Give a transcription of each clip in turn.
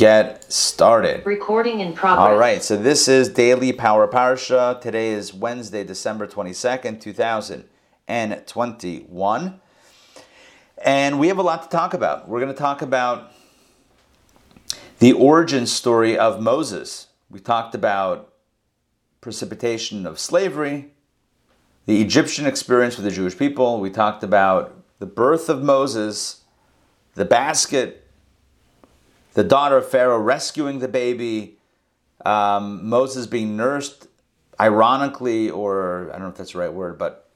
get started. Recording in progress. All right, so this is Daily Power Parsha. Today is Wednesday, December 22nd, 2021. And we have a lot to talk about. We're going to talk about the origin story of Moses. We talked about precipitation of slavery, the Egyptian experience with the Jewish people. We talked about the birth of Moses, the basket, the daughter of Pharaoh rescuing the baby, um, Moses being nursed, ironically, or I don't know if that's the right word, but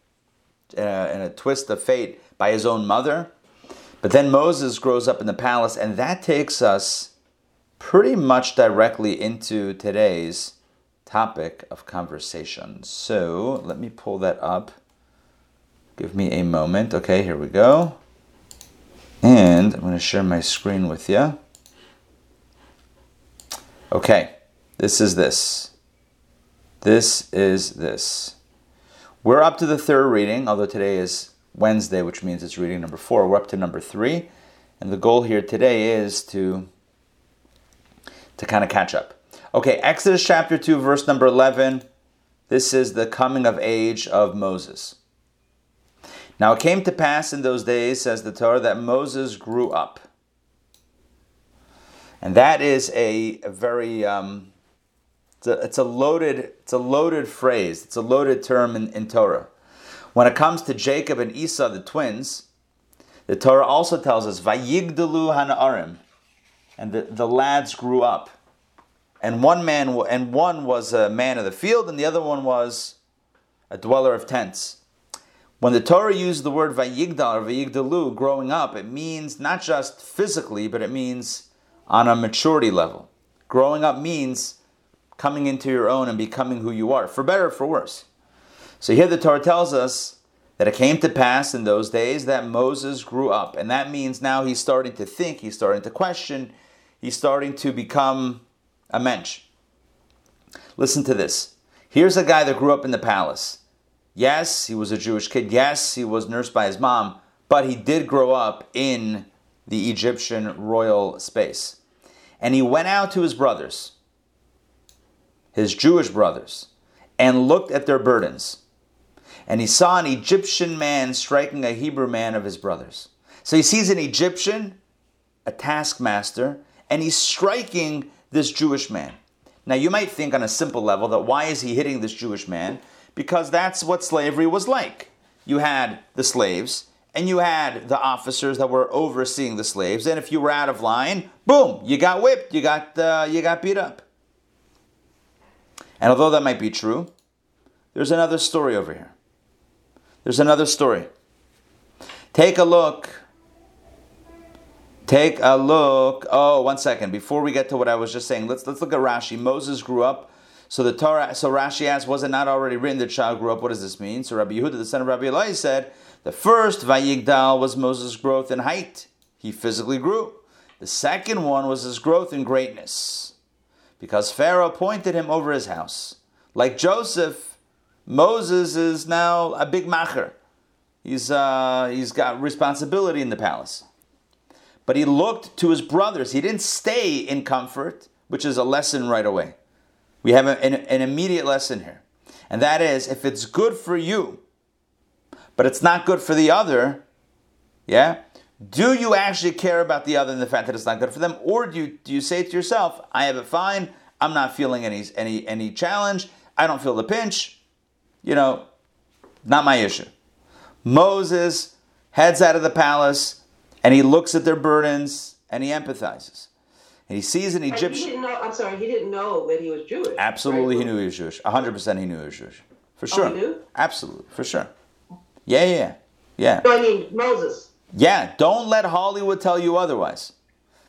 in a, in a twist of fate by his own mother. But then Moses grows up in the palace, and that takes us pretty much directly into today's topic of conversation. So let me pull that up. Give me a moment. Okay, here we go. And I'm going to share my screen with you. Okay, this is this. This is this. We're up to the third reading, although today is Wednesday, which means it's reading number four. We're up to number three. And the goal here today is to, to kind of catch up. Okay, Exodus chapter 2, verse number 11. This is the coming of age of Moses. Now it came to pass in those days, says the Torah, that Moses grew up. And that is a, a very um, it's, a, it's a loaded it's a loaded phrase. It's a loaded term in, in Torah. When it comes to Jacob and Esau, the twins, the Torah also tells us Vayigdalu Hanaarim, and the, the lads grew up. And one man and one was a man of the field, and the other one was a dweller of tents. When the Torah used the word Vayigdal or Vayigdalu, growing up, it means not just physically, but it means on a maturity level. Growing up means coming into your own and becoming who you are, for better or for worse. So here the Torah tells us that it came to pass in those days that Moses grew up. And that means now he's starting to think, he's starting to question, he's starting to become a mensch. Listen to this. Here's a guy that grew up in the palace. Yes, he was a Jewish kid. Yes, he was nursed by his mom, but he did grow up in the Egyptian royal space. And he went out to his brothers, his Jewish brothers, and looked at their burdens. And he saw an Egyptian man striking a Hebrew man of his brothers. So he sees an Egyptian, a taskmaster, and he's striking this Jewish man. Now you might think on a simple level that why is he hitting this Jewish man? Because that's what slavery was like. You had the slaves, and you had the officers that were overseeing the slaves. And if you were out of line, boom, you got whipped, you got uh, you got beat up. And although that might be true, there's another story over here. There's another story. Take a look. Take a look. Oh, one second. Before we get to what I was just saying, let's let's look at Rashi. Moses grew up. So the Torah. So Rashi asks, was it not already written that child grew up? What does this mean? So Rabbi Yehuda, the son of Rabbi Eli, said the first Vayigdal was Moses' growth in height. He physically grew. The second one was his growth in greatness. Because Pharaoh appointed him over his house. Like Joseph, Moses is now a big macher. He's, uh, he's got responsibility in the palace. But he looked to his brothers. He didn't stay in comfort, which is a lesson right away. We have an, an immediate lesson here. And that is if it's good for you but it's not good for the other, yeah? Do you actually care about the other and the fact that it's not good for them? Or do you, do you say to yourself, I have it fine, I'm not feeling any, any, any challenge, I don't feel the pinch, you know, not my issue. Moses heads out of the palace and he looks at their burdens and he empathizes. And he sees an Egyptian. He didn't know, I'm sorry, he didn't know that he was Jewish. Absolutely, right? he knew he was Jewish. 100% he knew he was Jewish. For oh, sure. Oh, he knew? Absolutely, for sure. Yeah, yeah, yeah. No, I mean Moses. Yeah, don't let Hollywood tell you otherwise.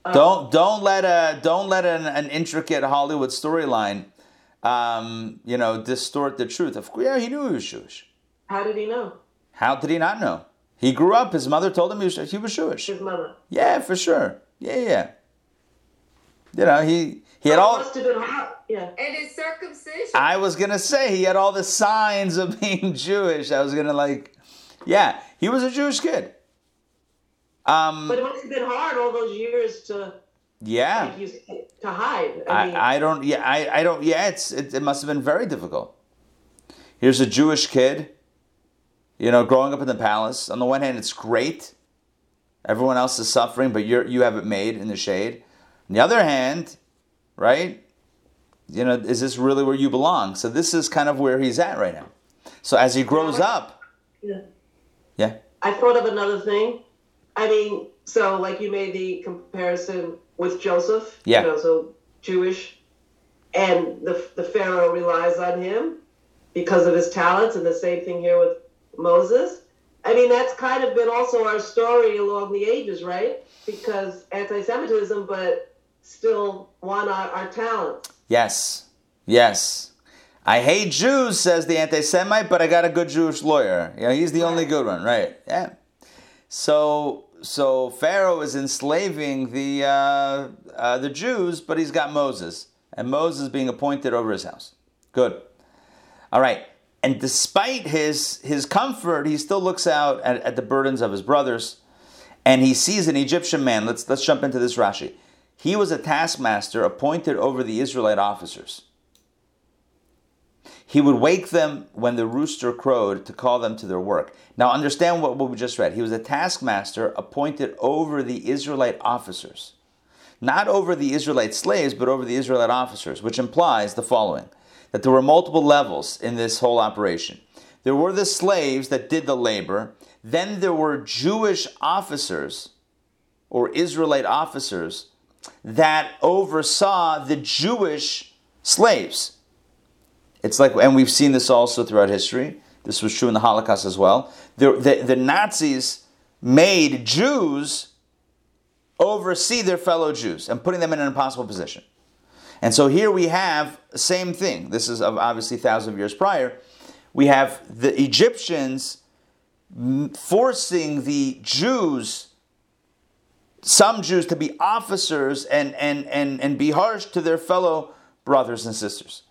Oh. Don't don't let a don't let an, an intricate Hollywood storyline, um, you know, distort the truth. Of course, yeah, he knew he was Jewish. How did he know? How did he not know? He grew up. His mother told him he was, he was Jewish. His mother. Yeah, for sure. Yeah, yeah. You know, he he had Oh, all. must have been hot. Yeah. And his circumcision. I was gonna say he had all the signs of being Jewish. I was gonna like, yeah, he was a Jewish kid. Um, But it must have been hard all those years to yeah. like to hide. I, mean, I, I don't. Yeah, I, I don't. Yeah, it's it, it must have been very difficult. Here's a Jewish kid, you know, growing up in the palace. On the one hand, it's great. Everyone else is suffering, but you're you have it made in the shade. On the other hand, right? You know, is this really where you belong? So this is kind of where he's at right now. So as he grows up, yeah. Yeah, I thought of another thing. I mean, so like you made the comparison with Joseph. Yeah. You know, so Jewish, and the the Pharaoh relies on him because of his talents, and the same thing here with Moses. I mean, that's kind of been also our story along the ages, right? Because anti-Semitism, but still want our, our talents. yes, yes. I hate Jews, says the anti-Semite, but I got a good Jewish lawyer. You know, he's the only good one, right? Yeah. So, so Pharaoh is enslaving the uh, uh, the Jews, but he's got Moses, and Moses being appointed over his house. Good. All right. And despite his his comfort, he still looks out at, at the burdens of his brothers, and he sees an Egyptian man. Let's let's jump into this Rashi. He was a taskmaster appointed over the Israelite officers. He would wake them when the rooster crowed to call them to their work. Now, understand what, we just read. He was a taskmaster appointed over the Israelite officers. Not over the Israelite slaves, but over the Israelite officers, which implies the following that there were multiple levels in this whole operation. There were the slaves that did the labor, then there were Jewish officers or Israelite officers that oversaw the Jewish slaves. It's like, and we've seen this also throughout history. This was true in the Holocaust as well. The, the, the Nazis made Jews oversee their fellow Jews and putting them in an impossible position. And so here we have the same thing. This is obviously thousands of years prior. We have the Egyptians forcing the Jews, some Jews, to be officers and, and, and, and be harsh to their fellow brothers and sisters.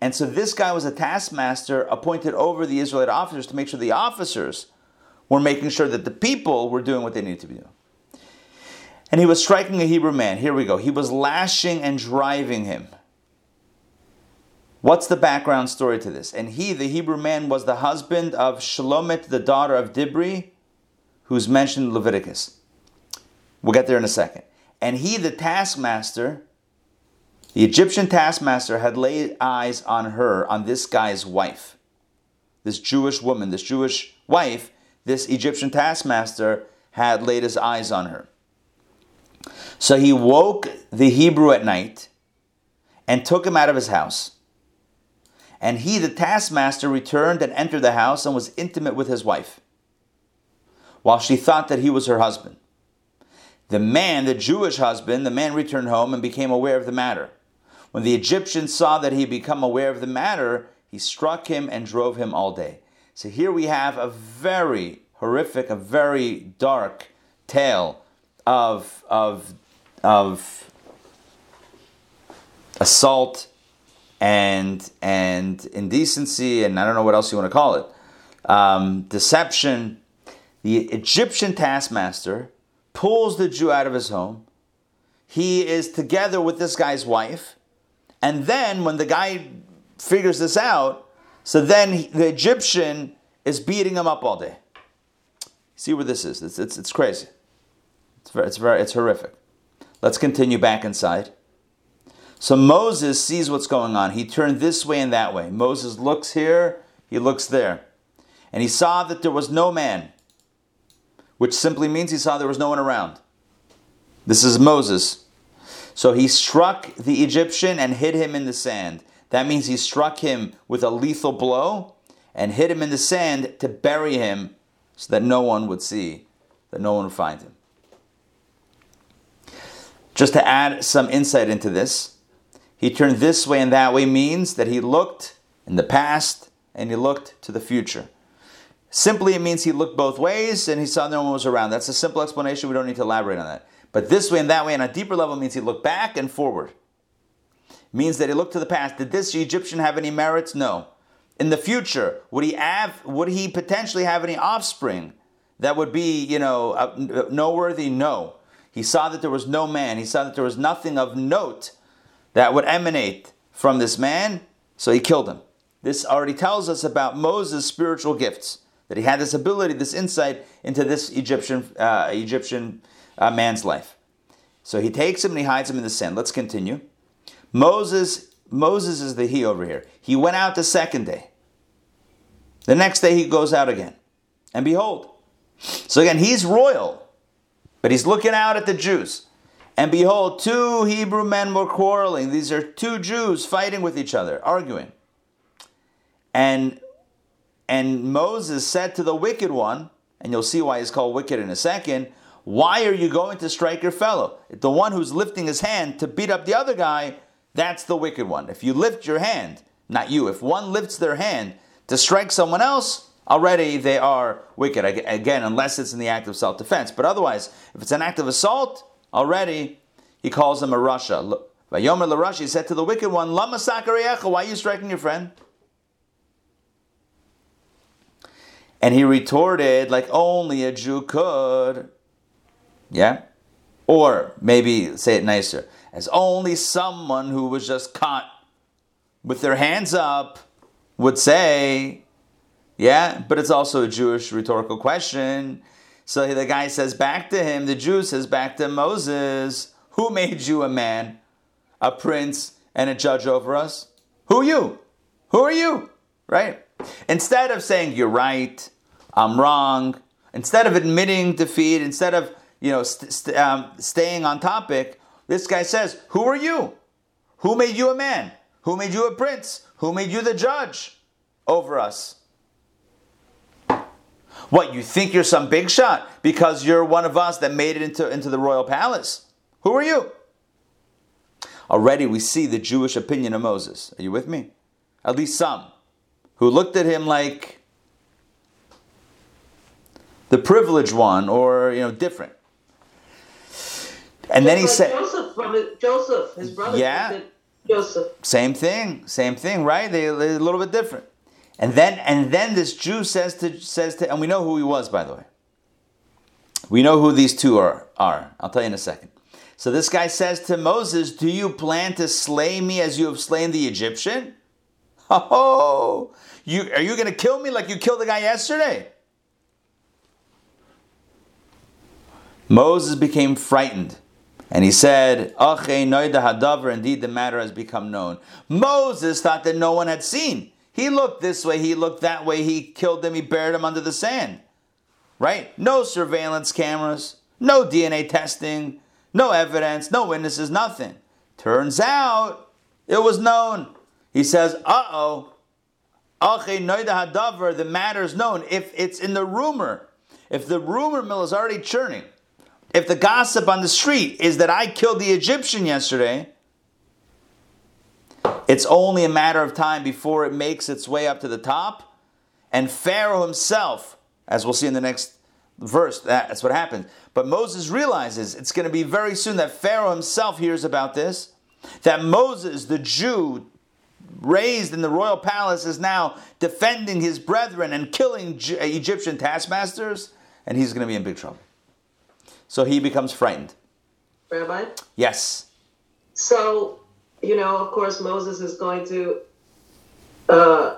And so this guy was a taskmaster appointed over the Israelite officers to make sure the officers were making sure that the people were doing what they needed to be doing. And he was striking a Hebrew man. Here we go. He was lashing and driving him. What's the background story to this? And he, the Hebrew man, was the husband of Shalomit, the daughter of Dibri, who's mentioned in Leviticus. We'll get there in a second. And he, the taskmaster, the Egyptian taskmaster, had laid eyes on her, on this guy's wife. This Jewish woman, this Jewish wife, this Egyptian taskmaster had laid his eyes on her. So he woke the Hebrew at night and took him out of his house. And he, the taskmaster, returned and entered the house and was intimate with his wife, while she thought that he was her husband. The man, the Jewish husband, the man returned home and became aware of the matter. When the Egyptian saw that he had become aware of the matter, he struck him and drove him all day. So here we have a very horrific, a very dark tale of, of, of assault and, and indecency, and I don't know what else you want to call it, um, deception. The Egyptian taskmaster pulls the Jew out of his home. He is together with this guy's wife. And then when the guy figures this out, so then he, the Egyptian is beating him up all day. See where this is? It's, it's, it's crazy. It's very, it's very, it's horrific. Let's continue back inside. So Moses sees what's going on. He turned this way and that way. Moses looks here, he looks there. And he saw that there was no man, which simply means he saw there was no one around. This is Moses. So he struck the Egyptian and hit him in the sand. That means he struck him with a lethal blow and hit him in the sand to bury him so that no one would see, that no one would find him. Just to add some insight into this, he turned this way and that way means that he looked in the past and he looked to the future. Simply, it means he looked both ways and he saw no one was around. That's a simple explanation. We don't need to elaborate on that. But this way and that way, on a deeper level, means he looked back and forward. It means that he looked to the past. Did this Egyptian have any merits? No. In the future, would he have? Would he potentially have any offspring that would be, you know, uh, noteworthy? No. He saw that there was no man. He saw that there was nothing of note that would emanate from this man, so he killed him. This already tells us about Moses' spiritual gifts, that he had this ability, this insight into this Egyptian, uh, Egyptian uh, man's life. So he takes him and he hides him in the sand. Let's continue. Moses, Moses is the he over here. He went out the second day. The next day he goes out again. And behold. So again, he's royal, but he's looking out at the Jews. And behold, two Hebrew men were quarreling. These are two Jews fighting with each other, arguing. And and Moses said to the wicked one, and you'll see why he's called wicked in a second, why are you going to strike your fellow? The one who's lifting his hand to beat up the other guy, that's the wicked one. If you lift your hand, not you, if one lifts their hand to strike someone else, already they are wicked. Again, unless it's in the act of self defense. But otherwise, if it's an act of assault, already he calls them a rasha. Vayomer Larashi said to the wicked one, Lama why are you striking your friend? And he retorted, like only a Jew could. Yeah? Or maybe say it nicer, as only someone who was just caught with their hands up would say, yeah, but it's also a Jewish rhetorical question. So the guy says back to him, the Jew says back to Moses, Who made you a man, a prince, and a judge over us? Who you? Who are you? Right? Instead of saying, You're right, I'm wrong, instead of admitting defeat, instead of you know st- st- um, staying on topic, this guy says, Who are you? Who made you a man? Who made you a prince? Who made you the judge over us? What, you think you're some big shot because you're one of us that made it into, into the royal palace? Who are you? Already we see the Jewish opinion of Moses. Are you with me? At least some who looked at him like the privileged one or you know different. And then he said Joseph from his, Joseph, his brother. Yeah. Joseph. Same thing, same thing, right? They, they're a little bit different. And then and then this Jew says to says to and we know who he was by the way. We know who these two are are. I'll tell you in a second. So this guy says to Moses, "Do you plan to slay me as you have slain the Egyptian?" Oh, you are you going to kill me like you killed the guy yesterday? Moses became frightened. And he said, Indeed, the matter has become known. Moses thought that no one had seen. He looked this way, he looked that way, he killed them, he buried them under the sand. Right? No surveillance cameras, no DNA testing, no evidence, no witnesses, nothing. Turns out it was known. He says, uh oh. The matter is known. If it's in the rumor, if the rumor mill is already churning, if the gossip on the street is that I killed the Egyptian yesterday, it's only a matter of time before it makes its way up to the top. And Pharaoh himself, as we'll see in the next verse, that's what happens. But Moses realizes it's going to be very soon that Pharaoh himself hears about this, that Moses, the Jew, raised in the royal palace, is now defending his brethren and killing Egyptian taskmasters, and he's going to be in big trouble. So he becomes frightened. Rabbi? Yes. So you know, of course, Moses is going to, uh,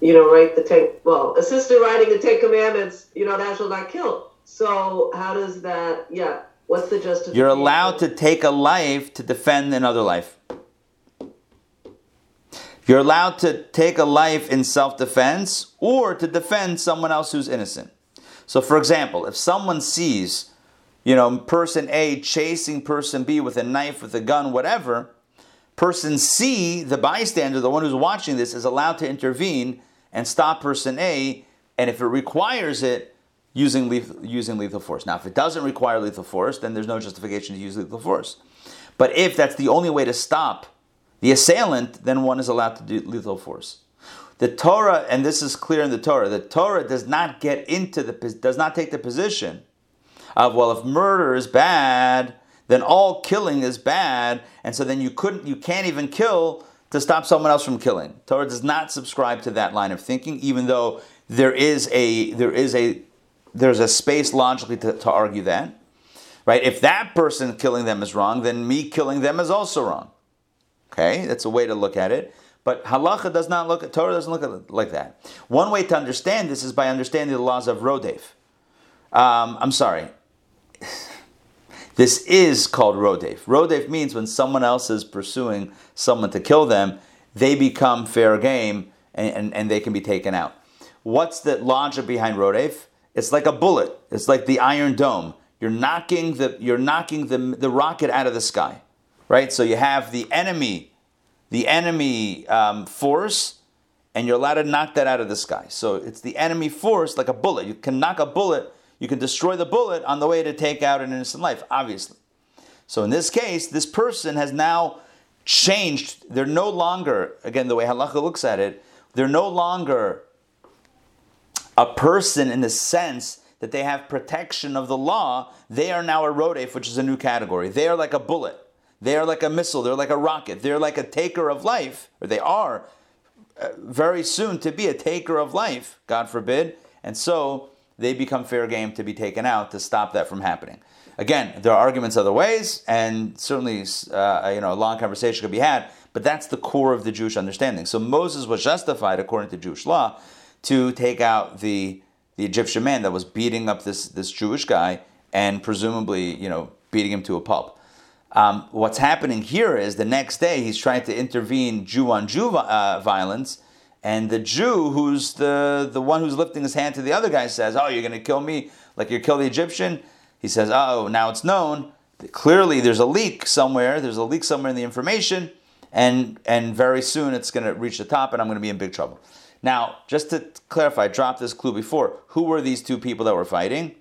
you know, write the ten. Well, assist in writing the Ten Commandments. You know, thou shalt not kill. So how does that? Yeah. What's the justification? You're allowed to take a life to defend another life. You're allowed to take a life in self defense or to defend someone else who's innocent. So, for example, if someone sees, you know, person A chasing person B with a knife, with a gun, whatever, Person C, the bystander, the one who's watching this, is allowed to intervene and stop person A, and if it requires it, using lethal, using lethal force. Now, if it doesn't require lethal force, then there's no justification to use lethal force. But if that's the only way to stop the assailant, then one is allowed to do lethal force. The Torah, and this is clear in the Torah, the Torah does not get into the does not take the position of well, if murder is bad, then all killing is bad, and so then you couldn't, you can't even kill to stop someone else from killing. Torah does not subscribe to that line of thinking, even though there is a there is a there's a space logically to, to argue that. Right? If that person killing them is wrong, then me killing them is also wrong. Okay, that's a way to look at it. But halacha does not look at Torah doesn't look at it like that. One way to understand this is by understanding the laws of Rodef. Um, I'm sorry. This is called Rodef. Rodef means when someone else is pursuing someone to kill them, they become fair game and, and, and they can be taken out. What's the logic behind Rodef? It's like a bullet. It's like the Iron Dome. You're knocking the you're knocking the, the rocket out of the sky, right? So you have the enemy, the enemy um, force, and you're allowed to knock that out of the sky. So it's the enemy force, like a bullet. You can knock a bullet you can destroy the bullet on the way to take out an innocent life, obviously. So in this case, this person has now changed. They're no longer, again, the way halacha looks at it, they're no longer a person in the sense that they have protection of the law. They are now a rodef, which is a new category. They are like a bullet. They are like a missile. They're like a rocket. They're like a taker of life, or they are uh, very soon to be a taker of life, God forbid. And so they become fair game to be taken out to stop that from happening. Again, there are arguments other ways, and certainly uh, you know a long conversation could be had. But that's the core of the Jewish understanding. So Moses was justified, according to Jewish law, to take out the the Egyptian man that was beating up this this Jewish guy and presumably you know beating him to a pulp. Um, what's happening here is the next day he's trying to intervene Jew on Jew uh, violence and the Jew, who's the, the one who's lifting his hand to the other guy, says, Oh, you're going to kill me like you killed the Egyptian? He says, Oh, now it's known. Clearly, there's a leak somewhere. There's a leak somewhere in the information. And, and very soon it's going to reach the top, and I'm going to be in big trouble. Now, just to clarify, I dropped this clue before. Who were these two people that were fighting?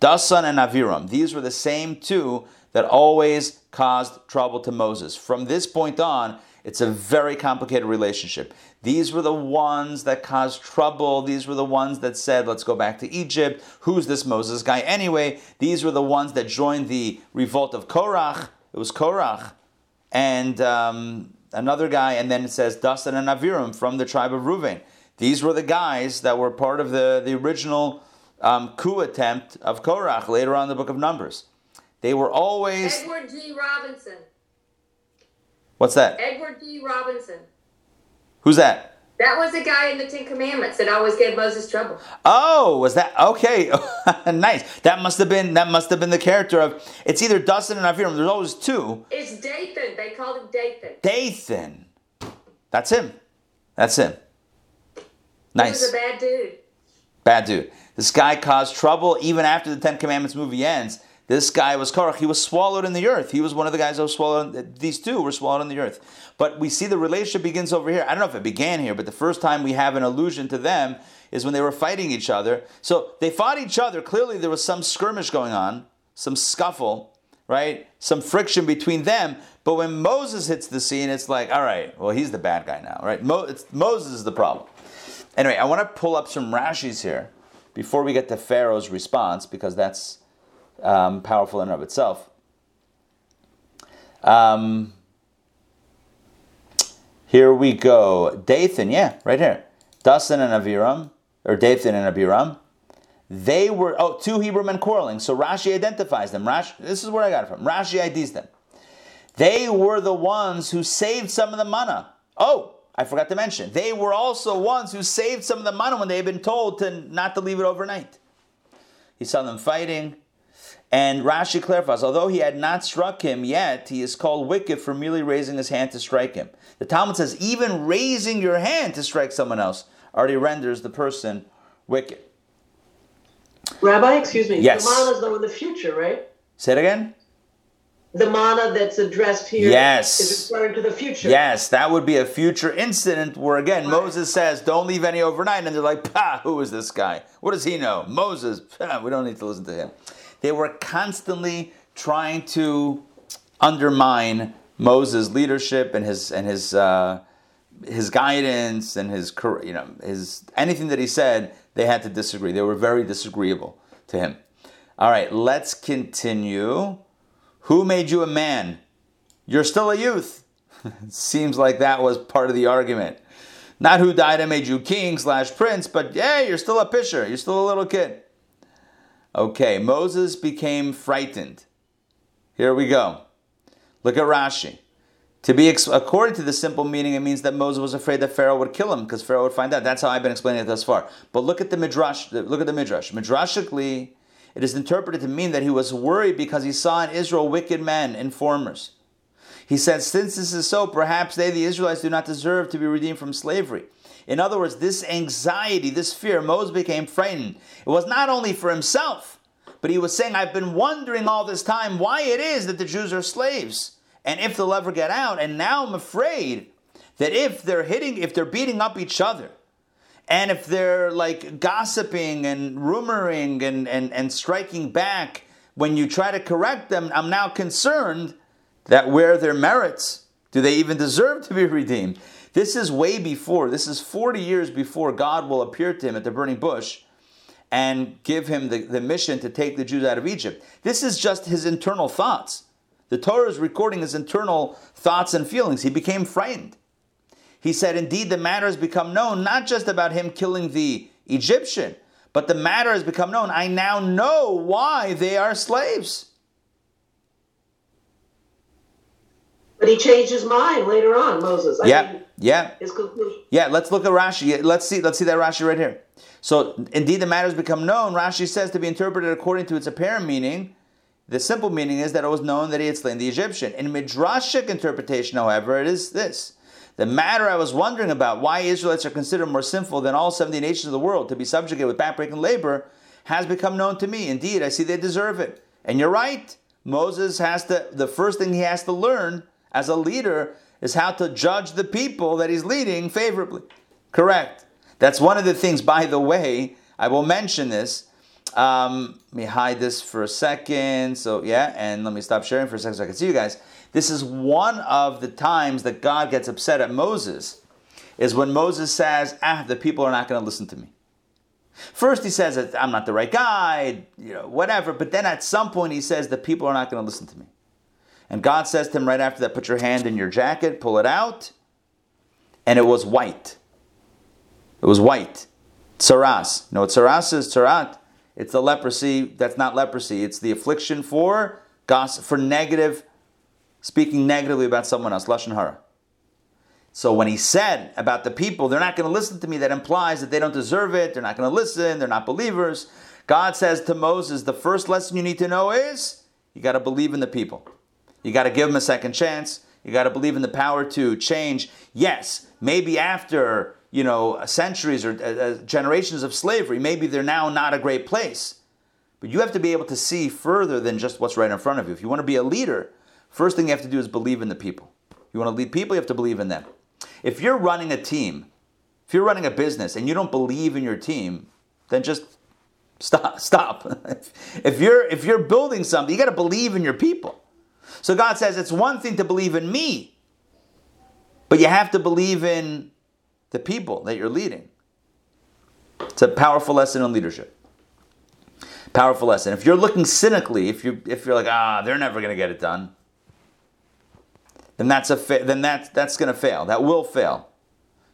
Dasan and Aviram. These were the same two that always caused trouble to Moses. From this point on, it's a very complicated relationship. These were the ones that caused trouble. These were the ones that said, let's go back to Egypt. Who's this Moses guy anyway? These were the ones that joined the revolt of Korach. It was Korach. And um, another guy, and then it says Dasan and Aviram from the tribe of Reuven. These were the guys that were part of the, the original um, coup attempt of Korach later on in the book of Numbers. They were always. Edward G. Robinson. What's that? Edward G. Robinson. Who's that? That was the guy in the Ten Commandments that always gave Moses trouble. Oh, was that okay? nice. That must have been that must have been the character of. It's either Dasan and Aviram. There's always two. It's Dathan. They called him Dathan. Dathan. That's him. That's him. Nice. He was a bad dude. Bad dude. This guy caused trouble even after the Ten Commandments movie ends. This guy was Korach. He was swallowed in the earth. He was one of the guys that was swallowed. These two were swallowed in the earth. But we see the relationship begins over here. I don't know if it began here, but the first time we have an allusion to them is when they were fighting each other. So they fought each other. Clearly, there was some skirmish going on, some scuffle, right? Some friction between them. But when Moses hits the scene, it's like, all right, well, he's the bad guy now, right? Mo- Moses is the problem. Anyway, I want to pull up some Rashi's here before we get to Pharaoh's response because that's um, powerful in and of itself. Um, here we go. Dathan, yeah, right here. Dasan and Aviram, or Dathan and Abiram. They were, oh, two Hebrew men quarreling. So Rashi identifies them. Rashi, this is where I got it from. Rashi IDs them. They were the ones who saved some of the manna. Oh, I forgot to mention. They were also ones who saved some of the manna when they had been told to not to leave it overnight. He saw them fighting. And Rashi clarifies, although he had not struck him yet, he is called wicked for merely raising his hand to strike him. The Talmud says, even raising your hand to strike someone else already renders the person wicked. Rabbi, excuse me. Yes. The manna is though in the future, right? Say it again. The manna that's addressed here Yes. is referring to the future. Yes, that would be a future incident where again Moses says, "Don't leave any overnight," and they're like, "Pah, who is this guy? What does he know? Moses? We don't need to listen to him." They were constantly trying to undermine Moses' leadership and his and his uh, his guidance and his you know his anything that he said. They had to disagree. They were very disagreeable to him. All right, let's continue. Who made you a man? You're still a youth. Seems like that was part of the argument. Not who died and made you king slash prince, but yeah, you're still a pisher. You're still a little kid. Okay, Moses became frightened. Here we go. Look at Rashi. To be ex- according to the simple meaning, it means that Moses was afraid that Pharaoh would kill him because Pharaoh would find out. That's how I've been explaining it thus far. But look at the midrash. Look at the midrash. Midrashically, it is interpreted to mean that he was worried because he saw in Israel wicked men, informers. He said, since this is so, perhaps they, the Israelites, do not deserve to be redeemed from slavery. In other words, this anxiety, this fear, Moses became frightened. It was not only for himself, but he was saying, I've been wondering all this time why it is that the Jews are slaves and if they'll ever get out. And now I'm afraid that if they're hitting, if they're beating up each other, and if they're like gossiping and rumoring and, and, and striking back when you try to correct them, I'm now concerned that where their merits, do they even deserve to be redeemed? This is way before, this is 40 years before God will appear to him at the burning bush and give him the, the mission to take the Jews out of Egypt. This is just his internal thoughts. The Torah is recording his internal thoughts and feelings. He became frightened. He said, Indeed, the matter has become known, not just about him killing the Egyptian, but the matter has become known. I now know why they are slaves. But he changed his mind later on, Moses. I yeah, mean, yeah. Conclusion. Yeah, let's look at Rashi. Let's see, let's see that Rashi right here. So, indeed, the matter has become known. Rashi says to be interpreted according to its apparent meaning. The simple meaning is that it was known that he had slain the Egyptian. In midrashic interpretation, however, it is this. The matter I was wondering about, why Israelites are considered more sinful than all 70 nations of the world to be subjugated with backbreaking labor, has become known to me. Indeed, I see they deserve it. And you're right. Moses has to, the first thing he has to learn as a leader is how to judge the people that he's leading favorably. Correct. That's one of the things, by the way, I will mention this. Um, let me hide this for a second. So, yeah, and let me stop sharing for a second so I can see you guys. This is one of the times that God gets upset at Moses, is when Moses says, ah, the people are not going to listen to me. First, he says I'm not the right guy, you know, whatever. But then at some point, he says the people are not going to listen to me. And God says to him right after that, put your hand in your jacket, pull it out. And it was white. It was white. Tsaras. What tsaras is? Tsarat. It's the leprosy. That's not leprosy. It's the affliction for gossip, for negative, speaking negatively about someone else. Lashon hara. So when he said about the people, they're not going to listen to me, that implies that they don't deserve it. They're not going to listen. They're not believers. God says to Moses, the first lesson you need to know is you got to believe in the people. You got to give them a second chance. You got to believe in the power to change. Yes, maybe after you know centuries or uh, generations of slavery, maybe they're now not a great place. But you have to be able to see further than just what's right in front of you. If you want to be a leader, first thing you have to do is believe in the people. You want to lead people, you have to believe in them. If you're running a team, if you're running a business and you don't believe in your team, then just stop. Stop. if you're if you're building something, you got to believe in your people. So God says it's one thing to believe in me, but you have to believe in the people that you're leading. It's a powerful lesson in leadership. Powerful lesson. If you're looking cynically, if you if you're like ah they're never going to get it done, then that's a fa- then that's that's going to fail. That will fail.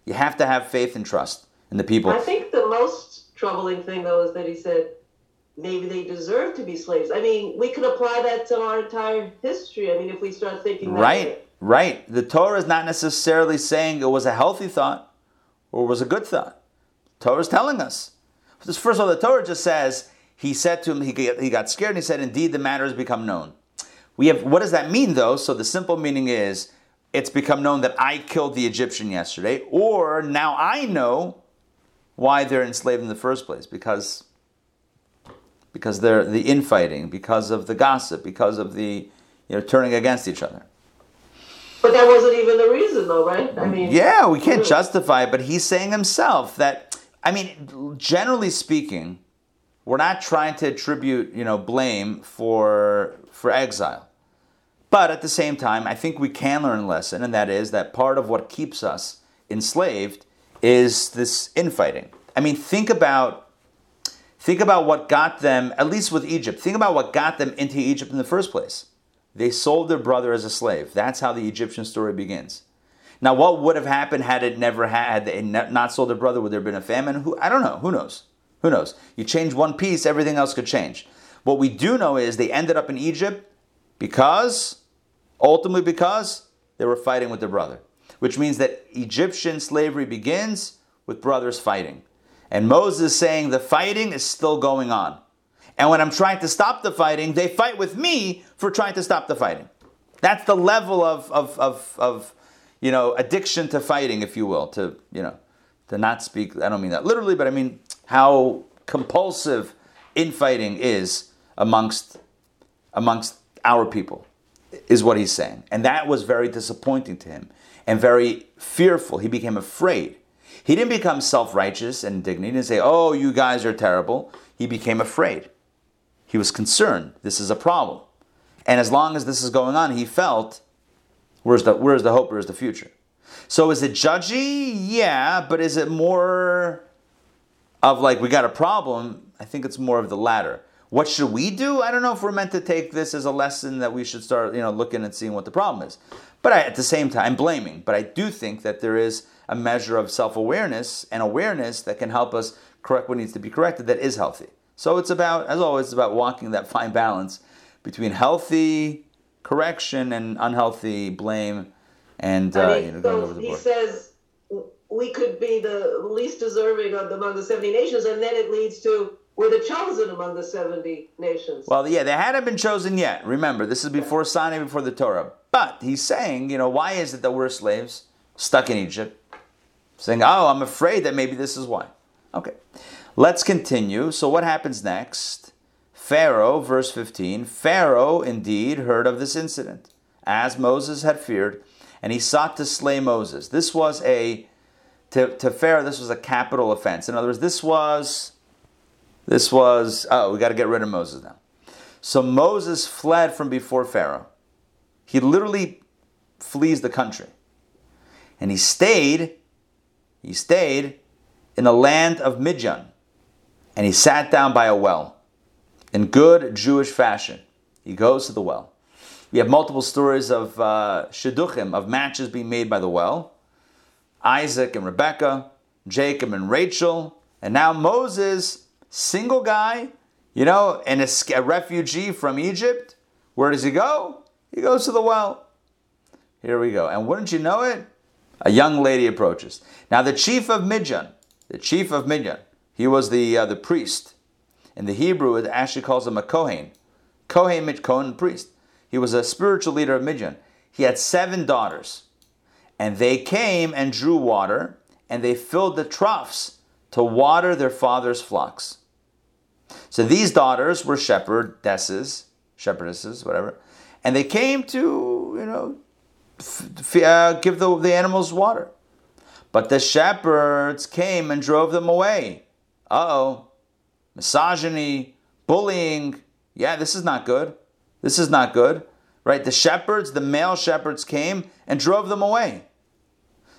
You have to have faith and trust in the people. I think the most troubling thing, though, is that he said maybe they deserve to be slaves. I mean, we could apply that to our entire history. I mean, if we start thinking right, right. The Torah is not necessarily saying it was a healthy thought or was a good thought. The Torah is telling us. First of all, the Torah just says he said to him he he got scared and he said, "Indeed, the matter has become known." We have what does that mean though? So the simple meaning is it's become known that I killed the Egyptian yesterday, or now I know why they're enslaved in the first place because because they're the infighting, because of the gossip, because of the you know turning against each other. But that wasn't even the reason, though, right? I mean, Yeah, we can't justify it, but he's saying himself that I mean, generally speaking, we're not trying to attribute, you know, blame for for exile. But at the same time, I think we can learn a lesson, and that is that part of what keeps us enslaved is this infighting. I mean, think about think about what got them, at least with Egypt, think about what got them into Egypt in the first place. They sold their brother as a slave. That's how the Egyptian story begins. Now, what would have happened had it never had, had they not sold their brother? Would there have been a famine? Who I don't know. Who knows? Who knows? You change one piece, everything else could change. What we do know is they ended up in Egypt because, ultimately because they were fighting with their brother, which means that Egyptian slavery begins with brothers fighting. And Moses saying the fighting is still going on. And when I'm trying to stop the fighting, they fight with me for trying to stop the fighting. That's the level of, of, of, of you know, addiction to fighting, if you will, to, you know, to not speak, I don't mean that literally, but I mean how compulsive infighting is amongst, amongst our people, is what he's saying. And that was very disappointing to him and very fearful. He became afraid. He didn't become self righteous and indignant. Didn't say, Oh, you guys are terrible. He became afraid. He was concerned. This is a problem. And as long as this is going on, he felt, Where's the, where's the hope? Where's the future? So is it judgy? Yeah, but is it more of like, we got a problem? I think it's more of the latter. What should we do? I don't know if we're meant to take this as a lesson that we should start, you know, looking and seeing what the problem is. But I, at the same time, I'm blaming. But I do think that there is a measure of self awareness and awareness that can help us correct what needs to be corrected that is healthy. So it's about, as always, it's about walking that fine balance between healthy correction and unhealthy blame and uh, you know, going over the he board. says we could be the least deserving of among the 70 nations, and then it leads to we're the chosen among the 70 nations. Well, yeah, they hadn't been chosen yet. Remember, this is before Sinai, before the Torah. But he's saying, you know, why is it that we're slaves stuck in Egypt? Saying, oh, I'm afraid that maybe this is why. Okay, let's continue. So, what happens next? Pharaoh, verse 15 Pharaoh indeed heard of this incident, as Moses had feared, and he sought to slay Moses. This was a, to, to Pharaoh, this was a capital offense. In other words, this was, this was, oh, we got to get rid of Moses now. So Moses fled from before Pharaoh. He literally flees the country. And he stayed, he stayed in the land of Midian. And he sat down by a well in good Jewish fashion. He goes to the well. We have multiple stories of uh, shidduchim, of matches being made by the well. Isaac and Rebekah, Jacob and Rachel, and now Moses, single guy, you know, and a, a refugee from Egypt. Where does he go? He goes to the well. Here we go. And wouldn't you know it? A young lady approaches. Now, the chief of Midian, the chief of Midian, he was the, uh, the priest. In the Hebrew, it actually calls him a Kohen. Kohen, Kohen, priest. He was a spiritual leader of Midian. He had seven daughters. And they came and drew water, and they filled the troughs to water their father's flocks. So these daughters were shepherdesses, shepherdesses, whatever, and they came to, you know, f- uh, give the, the animals water. But the shepherds came and drove them away. Uh oh. Misogyny, bullying. Yeah, this is not good. This is not good. Right? The shepherds, the male shepherds came and drove them away.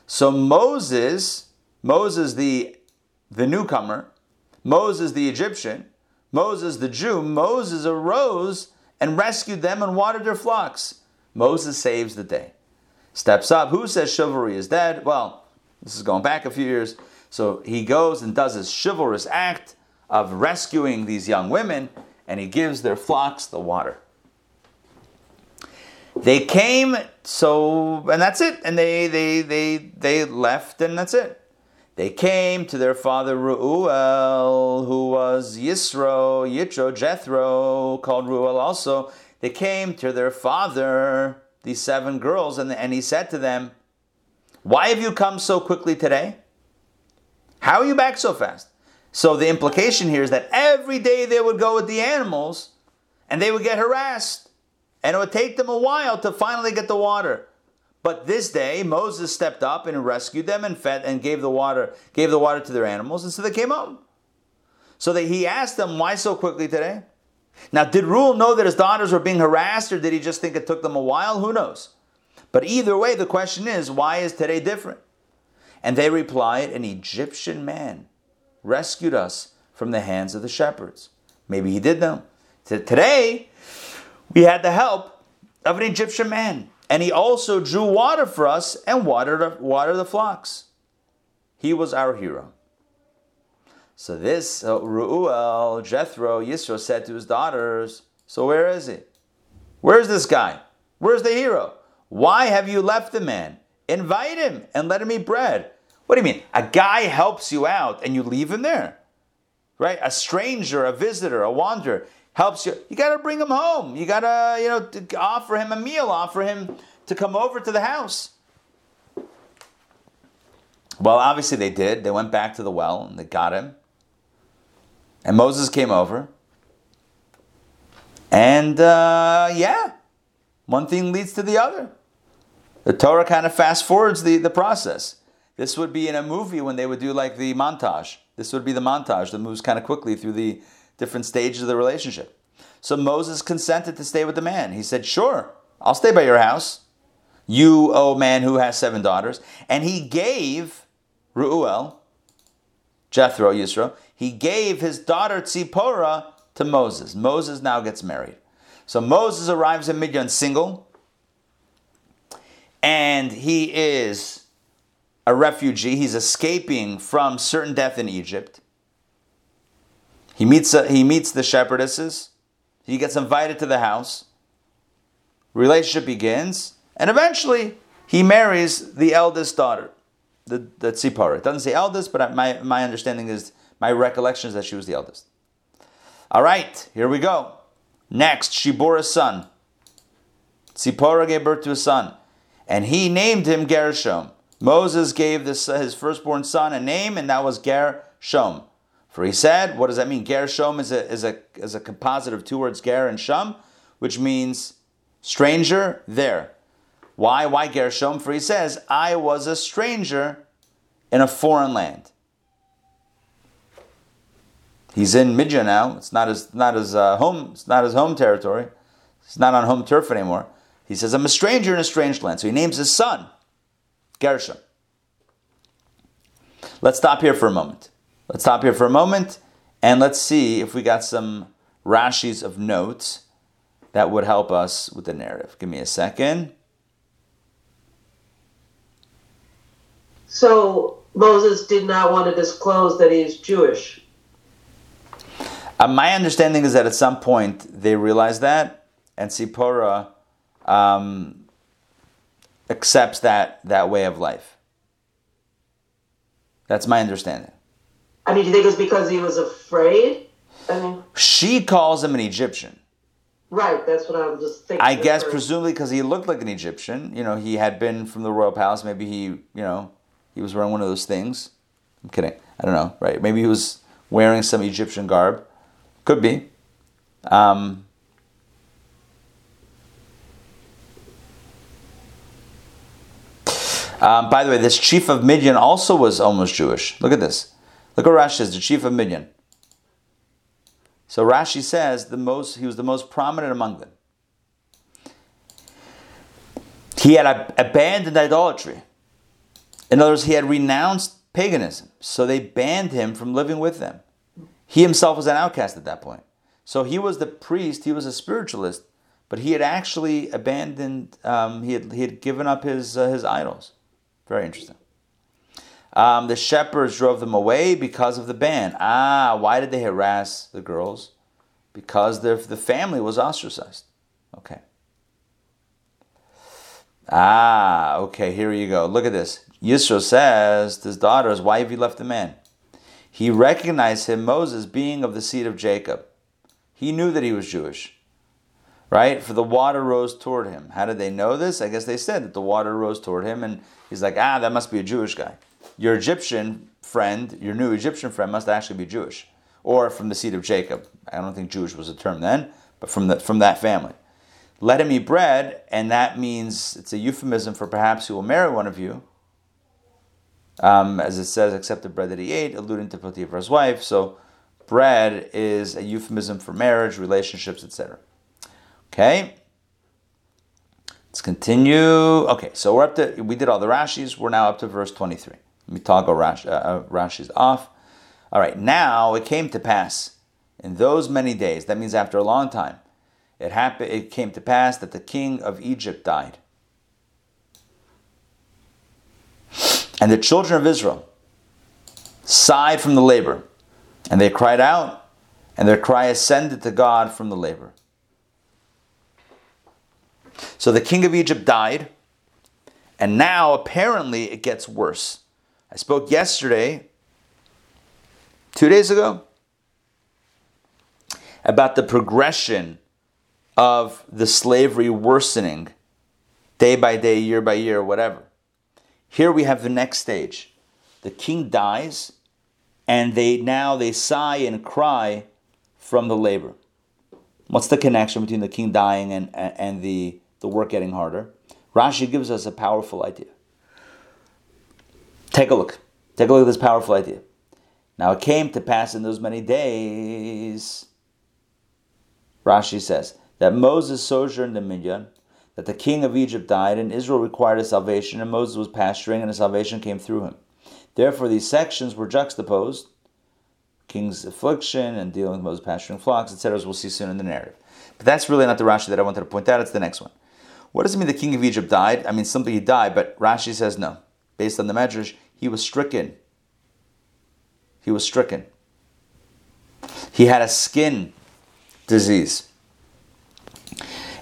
So Moses, Moses the, the newcomer, Moses the Egyptian, Moses the Jew, Moses arose and rescued them and watered their flocks. Moses saves the day. Steps up. Who says chivalry is dead? Well, this is going back a few years. So he goes and does his chivalrous act of rescuing these young women, and he gives their flocks the water. They came, so and that's it. And they they they they left, and that's it. They came to their father Ruel, who was Yisro, Yitro, Jethro, called Ruel also. They came to their father, these seven girls, and, and he said to them, Why have you come so quickly today? How are you back so fast? So the implication here is that every day they would go with the animals and they would get harassed. And it would take them a while to finally get the water. But this day Moses stepped up and rescued them and fed and gave the water, gave the water to their animals, and so they came home. So that he asked them, why so quickly today? Now, did Reuel know that his daughters were being harassed, or did he just think it took them a while? Who knows? But either way, the question is, why is today different? And they replied, An Egyptian man rescued us from the hands of the shepherds. Maybe he did know. Today, we had the help of an Egyptian man, and he also drew water for us and watered, watered the flocks. He was our hero. So this uh, Ruel, Jethro, Yisro said to his daughters, So where is he? Where's this guy? Where's the hero? Why have you left the man? Invite him and let him eat bread. What do you mean? A guy helps you out and you leave him there, right? A stranger, a visitor, a wanderer helps you. You got to bring him home. You got to, you know, offer him a meal, offer him to come over to the house. Well, obviously they did. They went back to the well and they got him. And Moses came over. And uh, yeah, one thing leads to the other. The Torah kind of fast forwards the, the process. This would be in a movie when they would do like the montage. This would be the montage that moves kind of quickly through the different stages of the relationship. So Moses consented to stay with the man. He said, Sure, I'll stay by your house. You, oh man who has seven daughters. And he gave Ruel, Jethro, Yisro, he gave his daughter Tzipporah to Moses. Moses now gets married. So Moses arrives in Midian single, and he is a refugee. He's escaping from certain death in Egypt. He meets, a, he meets the shepherdesses. He gets invited to the house. Relationship begins, and eventually he marries the eldest daughter, the, the. It doesn't say eldest, but my, my understanding is, my recollection is that she was the eldest. All right, here we go. Next, she bore a son. Tzipporah gave birth to a son, and he named him Gershom. Moses gave this, his firstborn son a name, and that was Gershom. For he said, what does that mean? Gershom is a, is a, is a composite of two words, Ger and Shom, which means stranger there. Why? Why Gershom? For he says, I was a stranger in a foreign land. He's in Midian now. It's not his not his uh, home. It's not his home territory. He's not on home turf anymore. He says, "I'm a stranger in a strange land." So he names his son Gershom. Let's stop here for a moment. Let's stop here for a moment, and let's see if we got some Rashi's of notes that would help us with the narrative. Give me a second. So Moses did not want to disclose that he is Jewish. Uh, my understanding is that at some point they realize that, and Tzipporah um, accepts that that way of life. That's my understanding. I mean, do you think it's because he was afraid? I mean, She calls him an Egyptian. right. That's what I was just thinking. I guess presumably because he looked like an Egyptian. You know, he had been from the royal palace. Maybe he, you know, he was wearing one of those things. I'm kidding. I don't know. Right? Maybe he was wearing some Egyptian garb. Could be. Um, um, by the way, this chief of Midian also was almost Jewish. Look at this. Look what Rashi says. The chief of Midian. So Rashi says the most he was the most prominent among them. He had ab- abandoned idolatry. In other words, he had renounced paganism. So they banned him from living with them. He himself was an outcast at that point. So he was the priest, he was a spiritualist, but he had actually abandoned, um, he, had, he had given up his, uh, his idols. Very interesting. Um, the shepherds drove them away because of the ban. Ah, why did they harass the girls? Because the family was ostracized. Okay. Ah, okay, here you go. Look at this. Yisro says to his daughters, Why have you left the man? He recognized him, Moses, being of the seed of Jacob. He knew that he was Jewish. Right? For the water rose toward him. How did they know this? I guess they said that the water rose toward him, and he's like, ah, that must be a Jewish guy. Your Egyptian friend, your new Egyptian friend, must actually be Jewish. Or from the seed of Jacob. I don't think Jewish was a term then, but from, the, from that family. Let him eat bread, and that means it's a euphemism for perhaps he will marry one of you. Um, as it says, except the bread that he ate, alluding to Potiphar's wife. So, bread is a euphemism for marriage, relationships, etc. Okay. Let's continue. Okay, so we're up to, we did all the Rashis. We're now up to verse 23. Let me toggle uh, uh, Rashi's off. All right, now it came to pass in those many days, that means after a long time, it happened, it came to pass that the king of Egypt died. And the children of Israel sighed from the labor, and they cried out, and their cry ascended to God from the labor. So the king of Egypt died, And now apparently it gets worse. I spoke yesterday, two days ago, about the progression of the slavery worsening day by day, year by year, whatever. Here we have the next stage. The king dies, and they now they sigh and cry from the labor. What's the connection between the king dying and, and the, the work getting harder? Rashi gives us a powerful idea. Take a look. Take a look at this powerful idea. Now it came to pass in those many days, Rashi says, that Moses sojourned in Midian, that the king of Egypt died, and Israel required a salvation, and Moses was pasturing, and a salvation came through him. Therefore, these sections were juxtaposed king's affliction and dealing with Moses pasturing flocks, etc., as we'll see soon in the narrative. But that's really not the Rashi that I wanted to point out, it's the next one. What does it mean the king of Egypt died? I mean, simply he died, but Rashi says no. Based on the Medrash, he was stricken. He was stricken. He had a skin disease.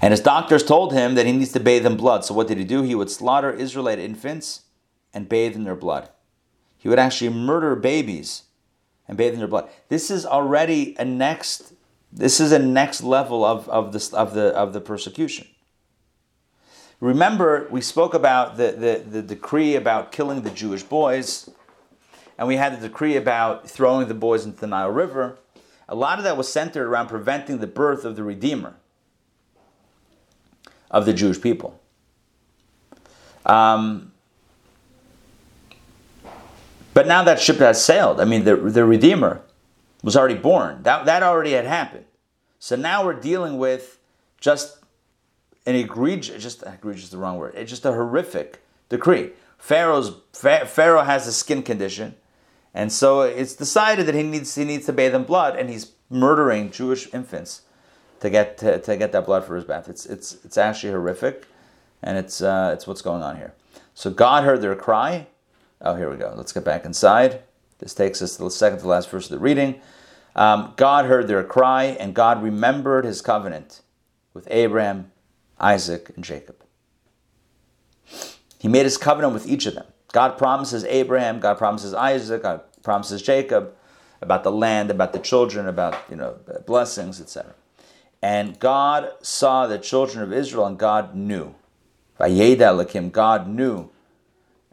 And his doctors told him that he needs to bathe in blood. So what did he do? He would slaughter Israelite infants and bathe in their blood. He would actually murder babies and bathe in their blood. This is already a next this is a next level of, of, this, of, the, of the persecution. Remember, we spoke about the, the, the decree about killing the Jewish boys, and we had the decree about throwing the boys into the Nile River. A lot of that was centered around preventing the birth of the Redeemer of the Jewish people. Um, but now that ship has sailed. I mean, the, the Redeemer was already born. That, that already had happened. So now we're dealing with just an egregious, just egregious is the wrong word. It's just a horrific decree. Pharaoh's Pharaoh has a skin condition, and so it's decided that he needs he needs to bathe in blood, and he's murdering Jewish infants to get to, to get that blood for his bath. It's it's it's actually horrific, and it's uh, it's what's going on here. So God heard their cry, Oh, here we go. Let's get back inside. This takes us to the second to last verse of the reading. Um, God heard their cry, and God remembered his covenant with Abraham, Isaac, and Jacob. He made his covenant with each of them. God promises Abraham, God promises Isaac, God promises Jacob about the land, about the children, about you know blessings, etc. And God saw the children of Israel, and God knew. Vayeda God knew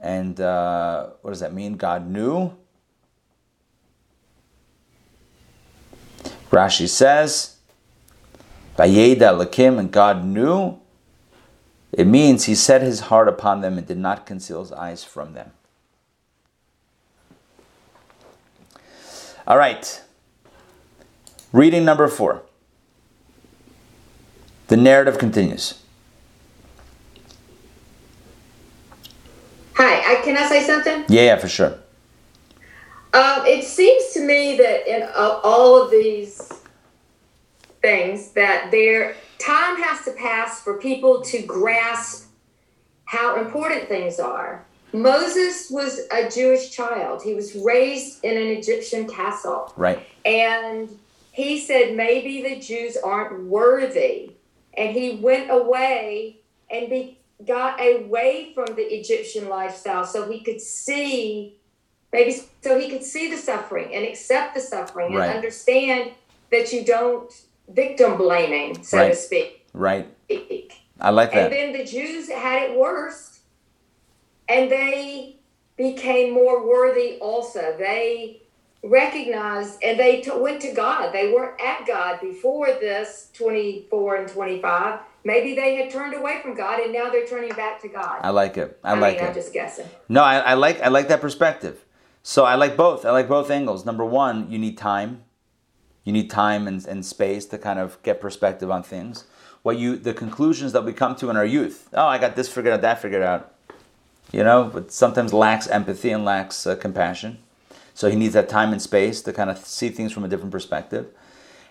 and uh, what does that mean? God knew. Rashi says, Vayeda Elokim, and God knew. It means he set his heart upon them and did not conceal his eyes from them. All right. Reading number four. The narrative continues. Hi, I, can I say something? Yeah, yeah, for sure. Um, it seems to me that in uh, all of these things that there time has to pass for people to grasp how important things are. Moses was a Jewish child. He was raised in an Egyptian castle. Right. And he said maybe the Jews aren't worthy. And he went away and be, got away from the Egyptian lifestyle so he could see maybe so he could see the suffering and accept the suffering Right. and understand that you don't victim blaming, so to speak. Right. I like that And then the Jews had it worse, and they became more worthy also. They recognized and they t- went to God. They weren't at God before this 24 and 25. Maybe they had turned away from God and now they're turning back to God. I like it. I, I like mean, it. I'm just guessing. No, I, I like I like that perspective. So I like both. I like both angles. Number one, you need time. You need time and, and space to kind of get perspective on things. What you the conclusions that we come to in our youth. Oh, I got this figured out, that figured out. You know, but sometimes lacks empathy and lacks uh, compassion. So he needs that time and space to kind of see things from a different perspective.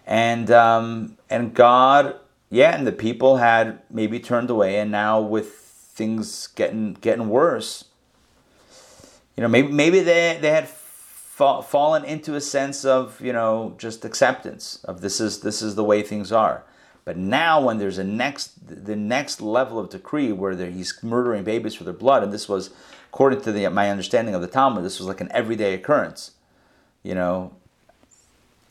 And um, and God, yeah, and the people had maybe turned away, and now with things getting getting worse, you know, maybe maybe they they had fa- fallen into a sense of you know just acceptance of this is this is the way things are. But now, when there's a next, the next level of decree where he's murdering babies for their blood, and this was, according to the, my understanding of the Talmud, this was like an everyday occurrence. You know,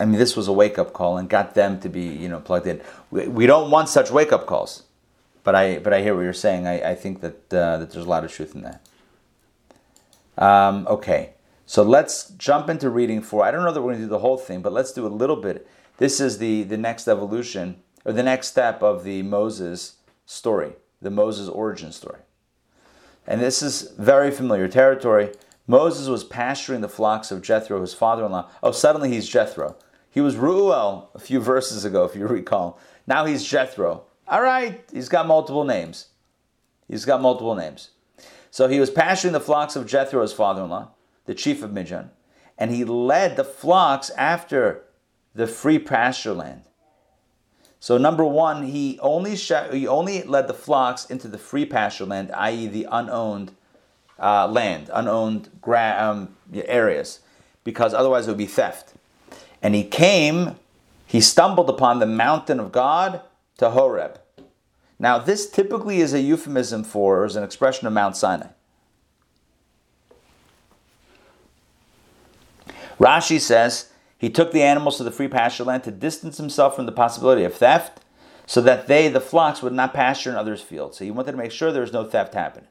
I mean, this was a wake up call and got them to be, you know, plugged in. We, we don't want such wake up calls, but I, but I hear what you're saying. I, I think that uh, that there's a lot of truth in that. Um, okay, so let's jump into reading four. I don't know that we're going to do the whole thing, but let's do a little bit. This is the the next evolution or the next step of the Moses story, the Moses origin story, and this is very familiar territory. Moses was pasturing the flocks of Jethro, his father-in-law. Oh, suddenly he's Jethro. He was Ruel a few verses ago, if you recall. Now he's Jethro. All right, he's got multiple names. He's got multiple names. So he was pasturing the flocks of Jethro, his father in law, the chief of Midian, and he led the flocks after the free pasture land. So number one, he only sh- he only led the flocks into the free pasture land, i.e., the unowned uh, land, unowned gra- um, areas, because otherwise it would be theft. And he came, he stumbled upon the mountain of God to Horeb. Now, this typically is a euphemism for, or is an expression of Mount Sinai. Rashi says he took the animals to the free pasture land to distance himself from the possibility of theft, so that they, the flocks, would not pasture in others' fields. So he wanted to make sure there was no theft happening.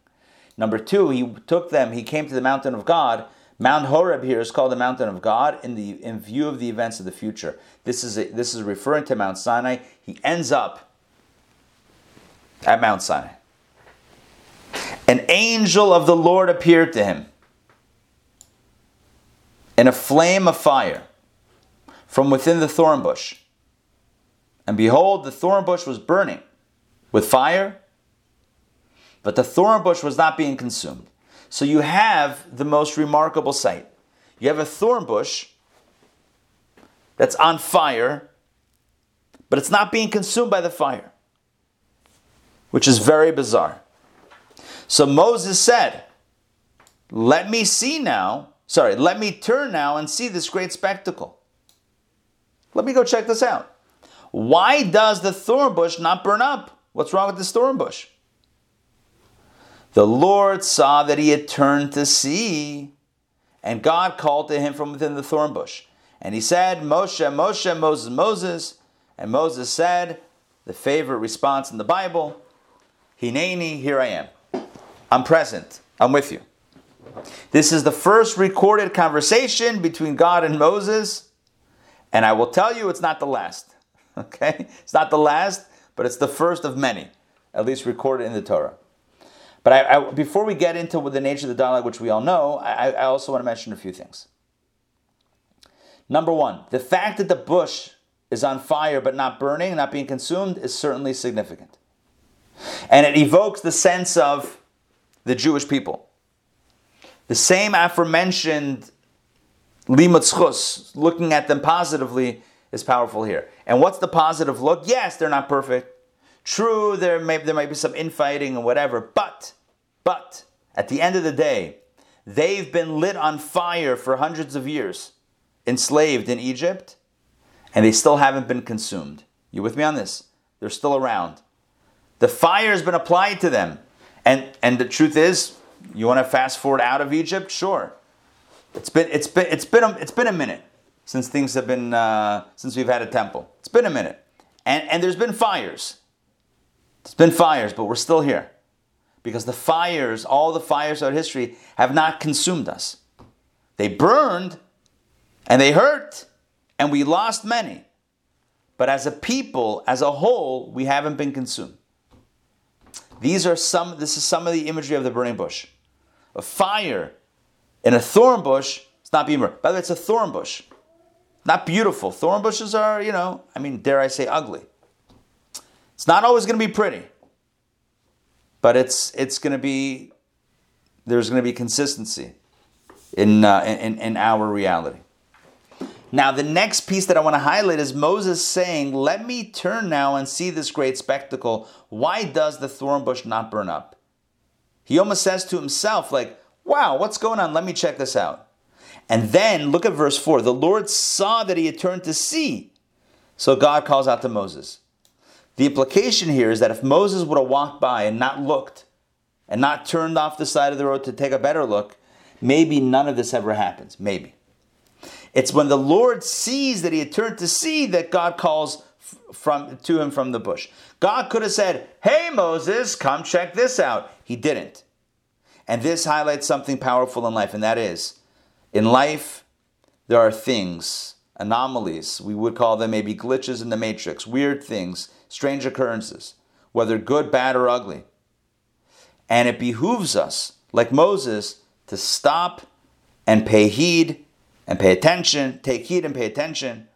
Number two, he took them, he came to the mountain of God Mount Horeb here is called the mountain of God in the in view of the events of the future. This is a, this is referring to Mount Sinai. He ends up at Mount Sinai. An angel of the Lord appeared to him in a flame of fire from within the thorn bush. And behold, the thorn bush was burning with fire, but the thorn bush was not being consumed. So you have the most remarkable sight. You have a thorn bush that's on fire, but it's not being consumed by the fire, which is very bizarre. So Moses said, Let me see now, sorry, let me turn now and see this great spectacle. Let me go check this out. Why does the thorn bush not burn up? What's wrong with this thorn bush? The Lord saw that he had turned to see, and God called to him from within the thorn bush. And he said, Moshe, Moshe, Moses, Moses. And Moses said, the favorite response in the Bible, Hineni, here I am. I'm present. I'm with you. This is the first recorded conversation between God and Moses. And I will tell you, it's not the last. Okay? It's not the last, but it's the first of many, at least recorded in the Torah. But I, I, before we get into the nature of the dialogue, which we all know, I, I also want to mention a few things. Number one, the fact that the bush is on fire but not burning, not being consumed, is certainly significant. And it evokes the sense of the Jewish people. The same aforementioned limud zechus, looking at them positively, is powerful here. And what's the positive look? Yes, they're not perfect. True, there may, there might be some infighting and whatever, but but at the end of the day, they've been lit on fire for hundreds of years, enslaved in Egypt, and they still haven't been consumed. You with me on this? They're still around. The fire has been applied to them. And, and the truth is, you want to fast forward out of Egypt? Sure. It's been, it's been, it's been, a, it's been a minute since things have been, uh, since we've had a temple. It's been a minute. And, and there's been fires. It's been fires, but we're still here because the fires, all the fires of history, have not consumed us. They burned and they hurt, and we lost many. But as a people, as a whole, we haven't been consumed. These are some, this is some of the imagery of the burning bush. A fire in a thorn bush, it's not burned. By the way, it's a thorn bush. Not beautiful. Thorn bushes are, you know, I mean, dare I say, ugly. It's not always going to be pretty but it's it's going to be there's going to be consistency in, uh, in in our reality. Now, the next piece that I want to highlight is Moses saying, Let me turn now and see this great spectacle. Why does the thorn bush not burn up? He almost says to himself, like, Wow, what's going on? Let me check this out. And then look at verse 4. The Lord saw that he had turned to see. So God calls out to Moses. The implication here is that if Moses would have walked by and not looked, and not turned off the side of the road to take a better look, maybe none of this ever happens. Maybe. It's when the Lord sees that he had turned to see that God calls from to him from the bush. God could have said, "Hey Moses, come check this out." He didn't. And this highlights something powerful in life and that is in life there are things, anomalies, we would call them maybe glitches in the matrix, weird things, strange occurrences, whether good, bad or ugly. And it behooves us, like Moses, to stop and pay heed and pay attention, take heed and pay attention,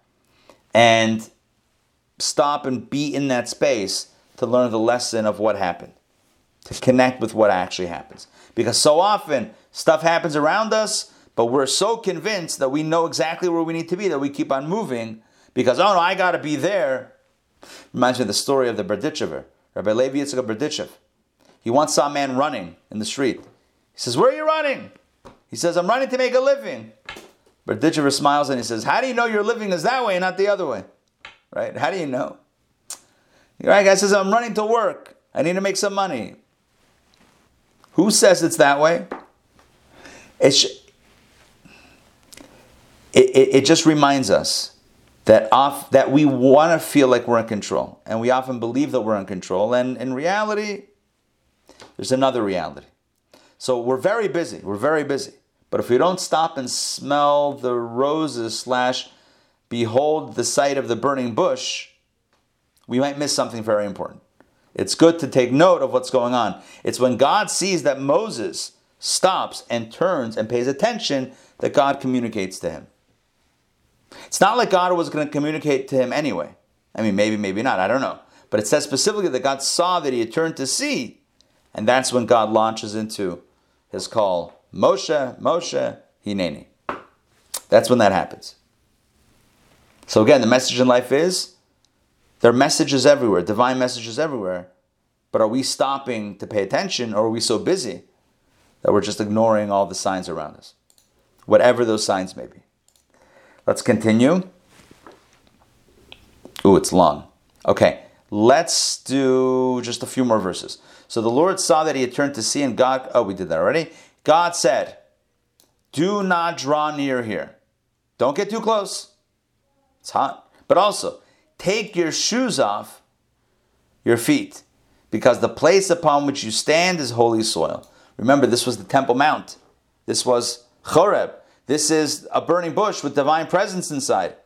and stop and be in that space to learn the lesson of what happened, to connect with what actually happens. Because so often stuff happens around us, but we're so convinced that we know exactly where we need to be that we keep on moving because, oh no, I got to be there. Reminds me of the story of the Berdichever, Rabbi Levi Yitzchak Berdichev. He once saw a man running in the street. He says, Where are you running? He says, I'm running to make a living. Berdichever smiles and he says, How do you know your living is that way and not the other way? Right? How do you know? Right guy says, I'm running to work. I need to make some money. Who says it's that way? It, it, it just reminds us that off, that we want to feel like we're in control, and we often believe that we're in control, and in reality, there's another reality. So we're very busy. We're very busy. But if we don't stop and smell the roses slash behold the sight of the burning bush, we might miss something very important. It's good to take note of what's going on. It's when God sees that Moses stops and turns and pays attention that God communicates to him. It's not like God was going to communicate to him anyway. I mean, maybe, maybe not. I don't know. But it says specifically that God saw that he had turned to see, and that's when God launches into his call Moshe, Moshe, Hineni. That's when that happens. So again, the message in life is there are messages everywhere, divine messages everywhere. But are we stopping to pay attention or are we so busy that we're just ignoring all the signs around us? Whatever those signs may be. Let's continue. Ooh, it's long. Okay, let's do just a few more verses. So the Lord saw that he had turned to see, and God, oh, we did that already. God said, Do not draw near here. Don't get too close. It's hot. But also, take your shoes off your feet, because the place upon which you stand is holy soil. Remember, this was the Temple Mount. This was Choreb. This is a burning bush with divine presence inside.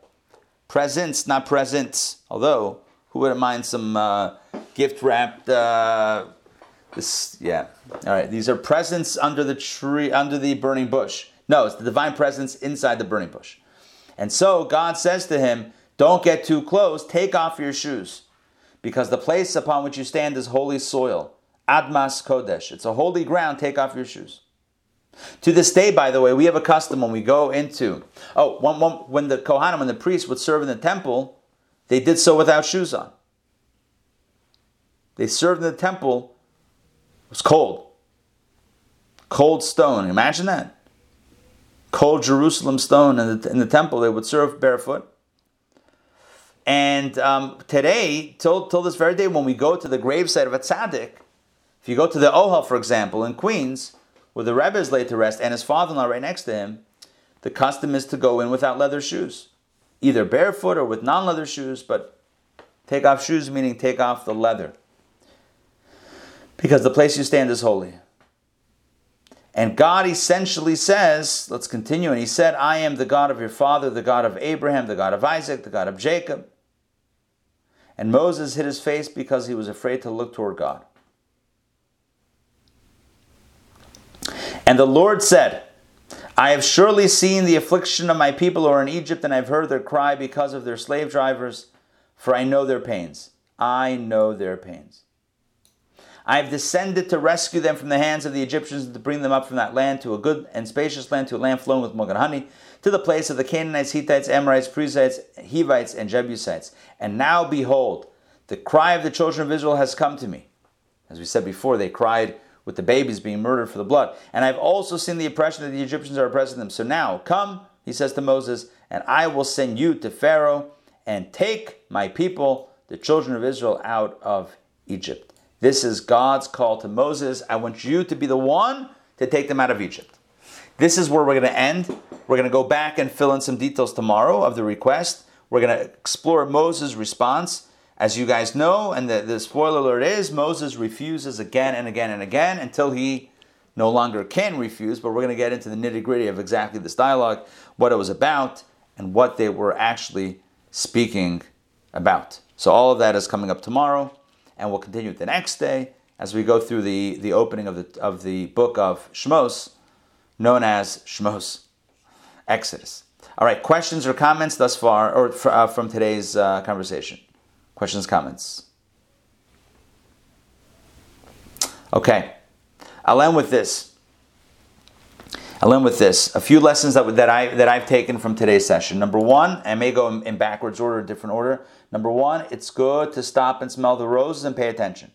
Presence, not presents. Although, who wouldn't mind some uh, gift wrapped? Uh, this, yeah. All right. These are presents under the tree, under the burning bush. No, it's the divine presence inside the burning bush. And so God says to him, "Don't get too close. Take off your shoes, because the place upon which you stand is holy soil. Admas kodesh. It's a holy ground. Take off your shoes." To this day, by the way, we have a custom when we go into oh, when, when, when the Kohanim, when the priests would serve in the temple, they did so without shoes on. They served in the temple. It was cold. Cold stone. Imagine that. Cold Jerusalem stone in the, in the temple. They would serve barefoot. And um, today, till, till this very day, when we go to the gravesite of a tzaddik, if you go to the Ohel, for example, in Queens, where the Rebbe is laid to rest and his father-in-law right next to him, the custom is to go in without leather shoes, either barefoot or with non-leather shoes, but take off shoes meaning take off the leather. Because the place you stand is holy. And God essentially says, let's continue, and he said, I am the God of your father, the God of Abraham, the God of Isaac, the God of Jacob. And Moses hid his face because he was afraid to look toward God. And the Lord said, I have surely seen the affliction of my people who are in Egypt, and I've heard their cry because of their slave drivers, for I know their pains. I know their pains. I have descended to rescue them from the hands of the Egyptians and to bring them up from that land to a good and spacious land, to a land flowing with milk and honey, to the place of the Canaanites, Hittites, Amorites, Perizzites, Hivites, and Jebusites. And now behold, the cry of the children of Israel has come to me. As we said before, they cried with the babies being murdered for the blood. And I've also seen the oppression that the Egyptians are oppressing them. So now, come, he says to Moses, and I will send you to Pharaoh and take my people the children of Israel out of Egypt. This is God's call to Moses. I want you to be the one to take them out of Egypt. This is where we're going to end. We're going to go back and fill in some details tomorrow of the request. We're going to explore Moses' response. As you guys know, and the, the spoiler alert is Moses refuses again and again and again until he no longer can refuse. But we're going to get into the nitty gritty of exactly this dialogue, what it was about, and what they were actually speaking about. So all of that is coming up tomorrow, and we'll continue the next day as we go through the, the opening of the, of the book of Shmos, known as Shmos, Exodus. All right, questions or comments thus far, or uh, from today's uh, conversation? Questions, comments? Okay, I'll end with this. I'll end with this. A few lessons that, that, I, that I've taken from today's session. Number one, I may go in, in backwards order, different order. Number one, it's good to stop and smell the roses and pay attention.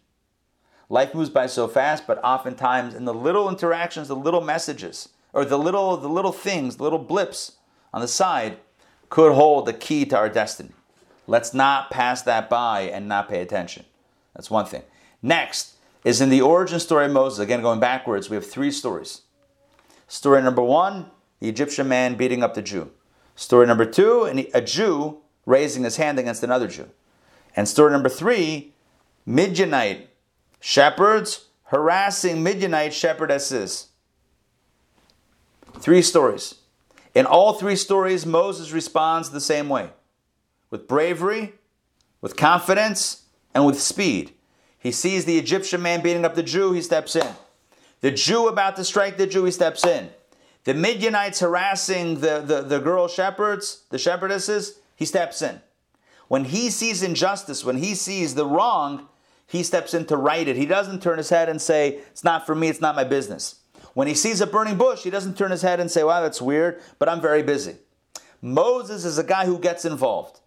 Life moves by so fast, but oftentimes in the little interactions, the little messages, or the little, the little things, the little blips on the side, could hold the key to our destiny. Let's not pass that by and not pay attention. That's one thing. Next is in the origin story of Moses. Again, going backwards, we have three stories. Story number one, the Egyptian man beating up the Jew. Story number two, a Jew raising his hand against another Jew. And story number three, Midianite shepherds harassing Midianite shepherdesses. Three stories. In all three stories, Moses responds the same way with bravery, with confidence, and with speed. He sees the Egyptian man beating up the Jew, he steps in. The Jew about to strike the Jew, he steps in. The Midianites harassing the, the, the girl shepherds, the shepherdesses, he steps in. When he sees injustice, when he sees the wrong, he steps in to right it. He doesn't turn his head and say, It's not for me, it's not my business. When he sees a burning bush, he doesn't turn his head and say, Wow, that's weird, but I'm very busy. Moses is a guy who gets involved.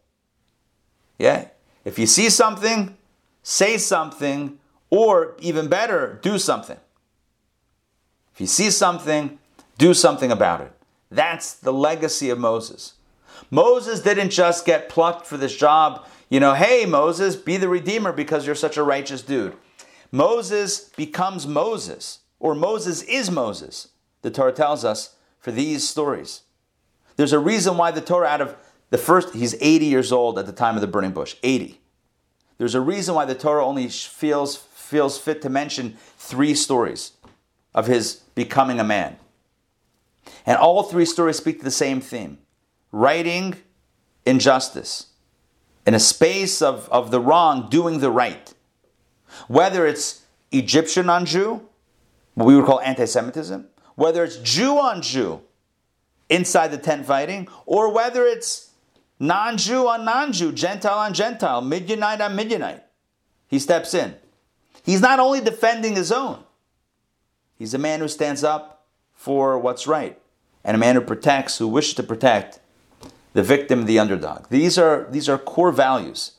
Yeah? If you see something, say something, or even better, do something. If you see something, do something about it. That's the legacy of Moses. Moses didn't just get plucked for this job, you know, hey, Moses, be the redeemer because you're such a righteous dude. Moses becomes Moses, or Moses is Moses, the Torah tells us, for these stories. There's a reason why the Torah, out of the first, he's 80 years old at the time of the burning bush, 80. There's a reason why the Torah only feels, feels fit to mention three stories of his becoming a man. And all three stories speak to the same theme writing injustice, in a space of, of the wrong, doing the right. Whether it's Egyptian on Jew, what we would call anti Semitism, whether it's Jew on Jew inside the tent fighting, or whether it's non Jew on non Jew, Gentile on Gentile, Midianite on Midianite. He steps in. He's not only defending his own, he's a man who stands up for what's right and a man who protects, who wishes to protect the victim, the underdog. These are, these are core values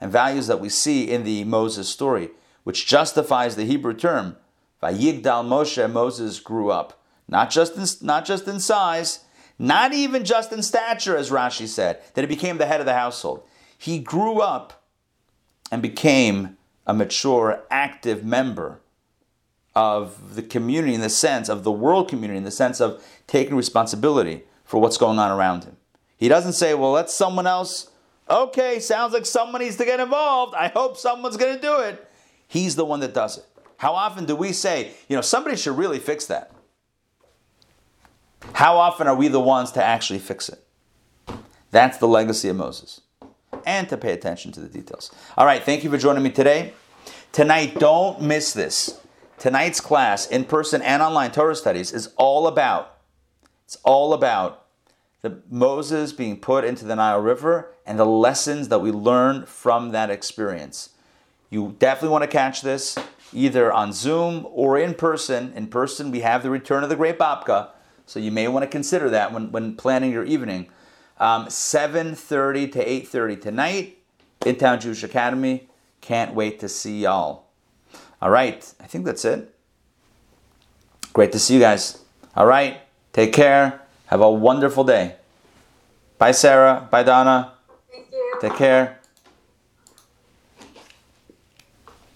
and values that we see in the Moses story, which justifies the Hebrew term, Vayigdal Moshe, Moses grew up. Not just, in, not just in size, not even just in stature, as Rashi said, that he became the head of the household. He grew up and became a mature, active member of the community in the sense of the world community, in the sense of taking responsibility for what's going on around him. He doesn't say, well, let someone else, okay, sounds like someone needs to get involved. I hope someone's going to do it. He's the one that does it. How often do we say, you know, somebody should really fix that? How often are we the ones to actually fix it? That's the legacy of Moses. And to pay attention to the details. All right, thank you for joining me today. Tonight, don't miss this. Tonight's class, in person and online Torah studies, is all about, it's all about the Moses being put into the Nile River and the lessons that we learn from that experience. You definitely want to catch this either on Zoom or in person. In person, we have the return of the Great Babka, so you may want to consider that when, when planning your evening. Um, 7.30 to 8.30 tonight, Intown Jewish Academy. Can't wait to see y'all. All right, I think that's it. Great to see you guys. All right, take care. Have a wonderful day. Bye, Sarah. Bye, Donna. Thank you. Take care.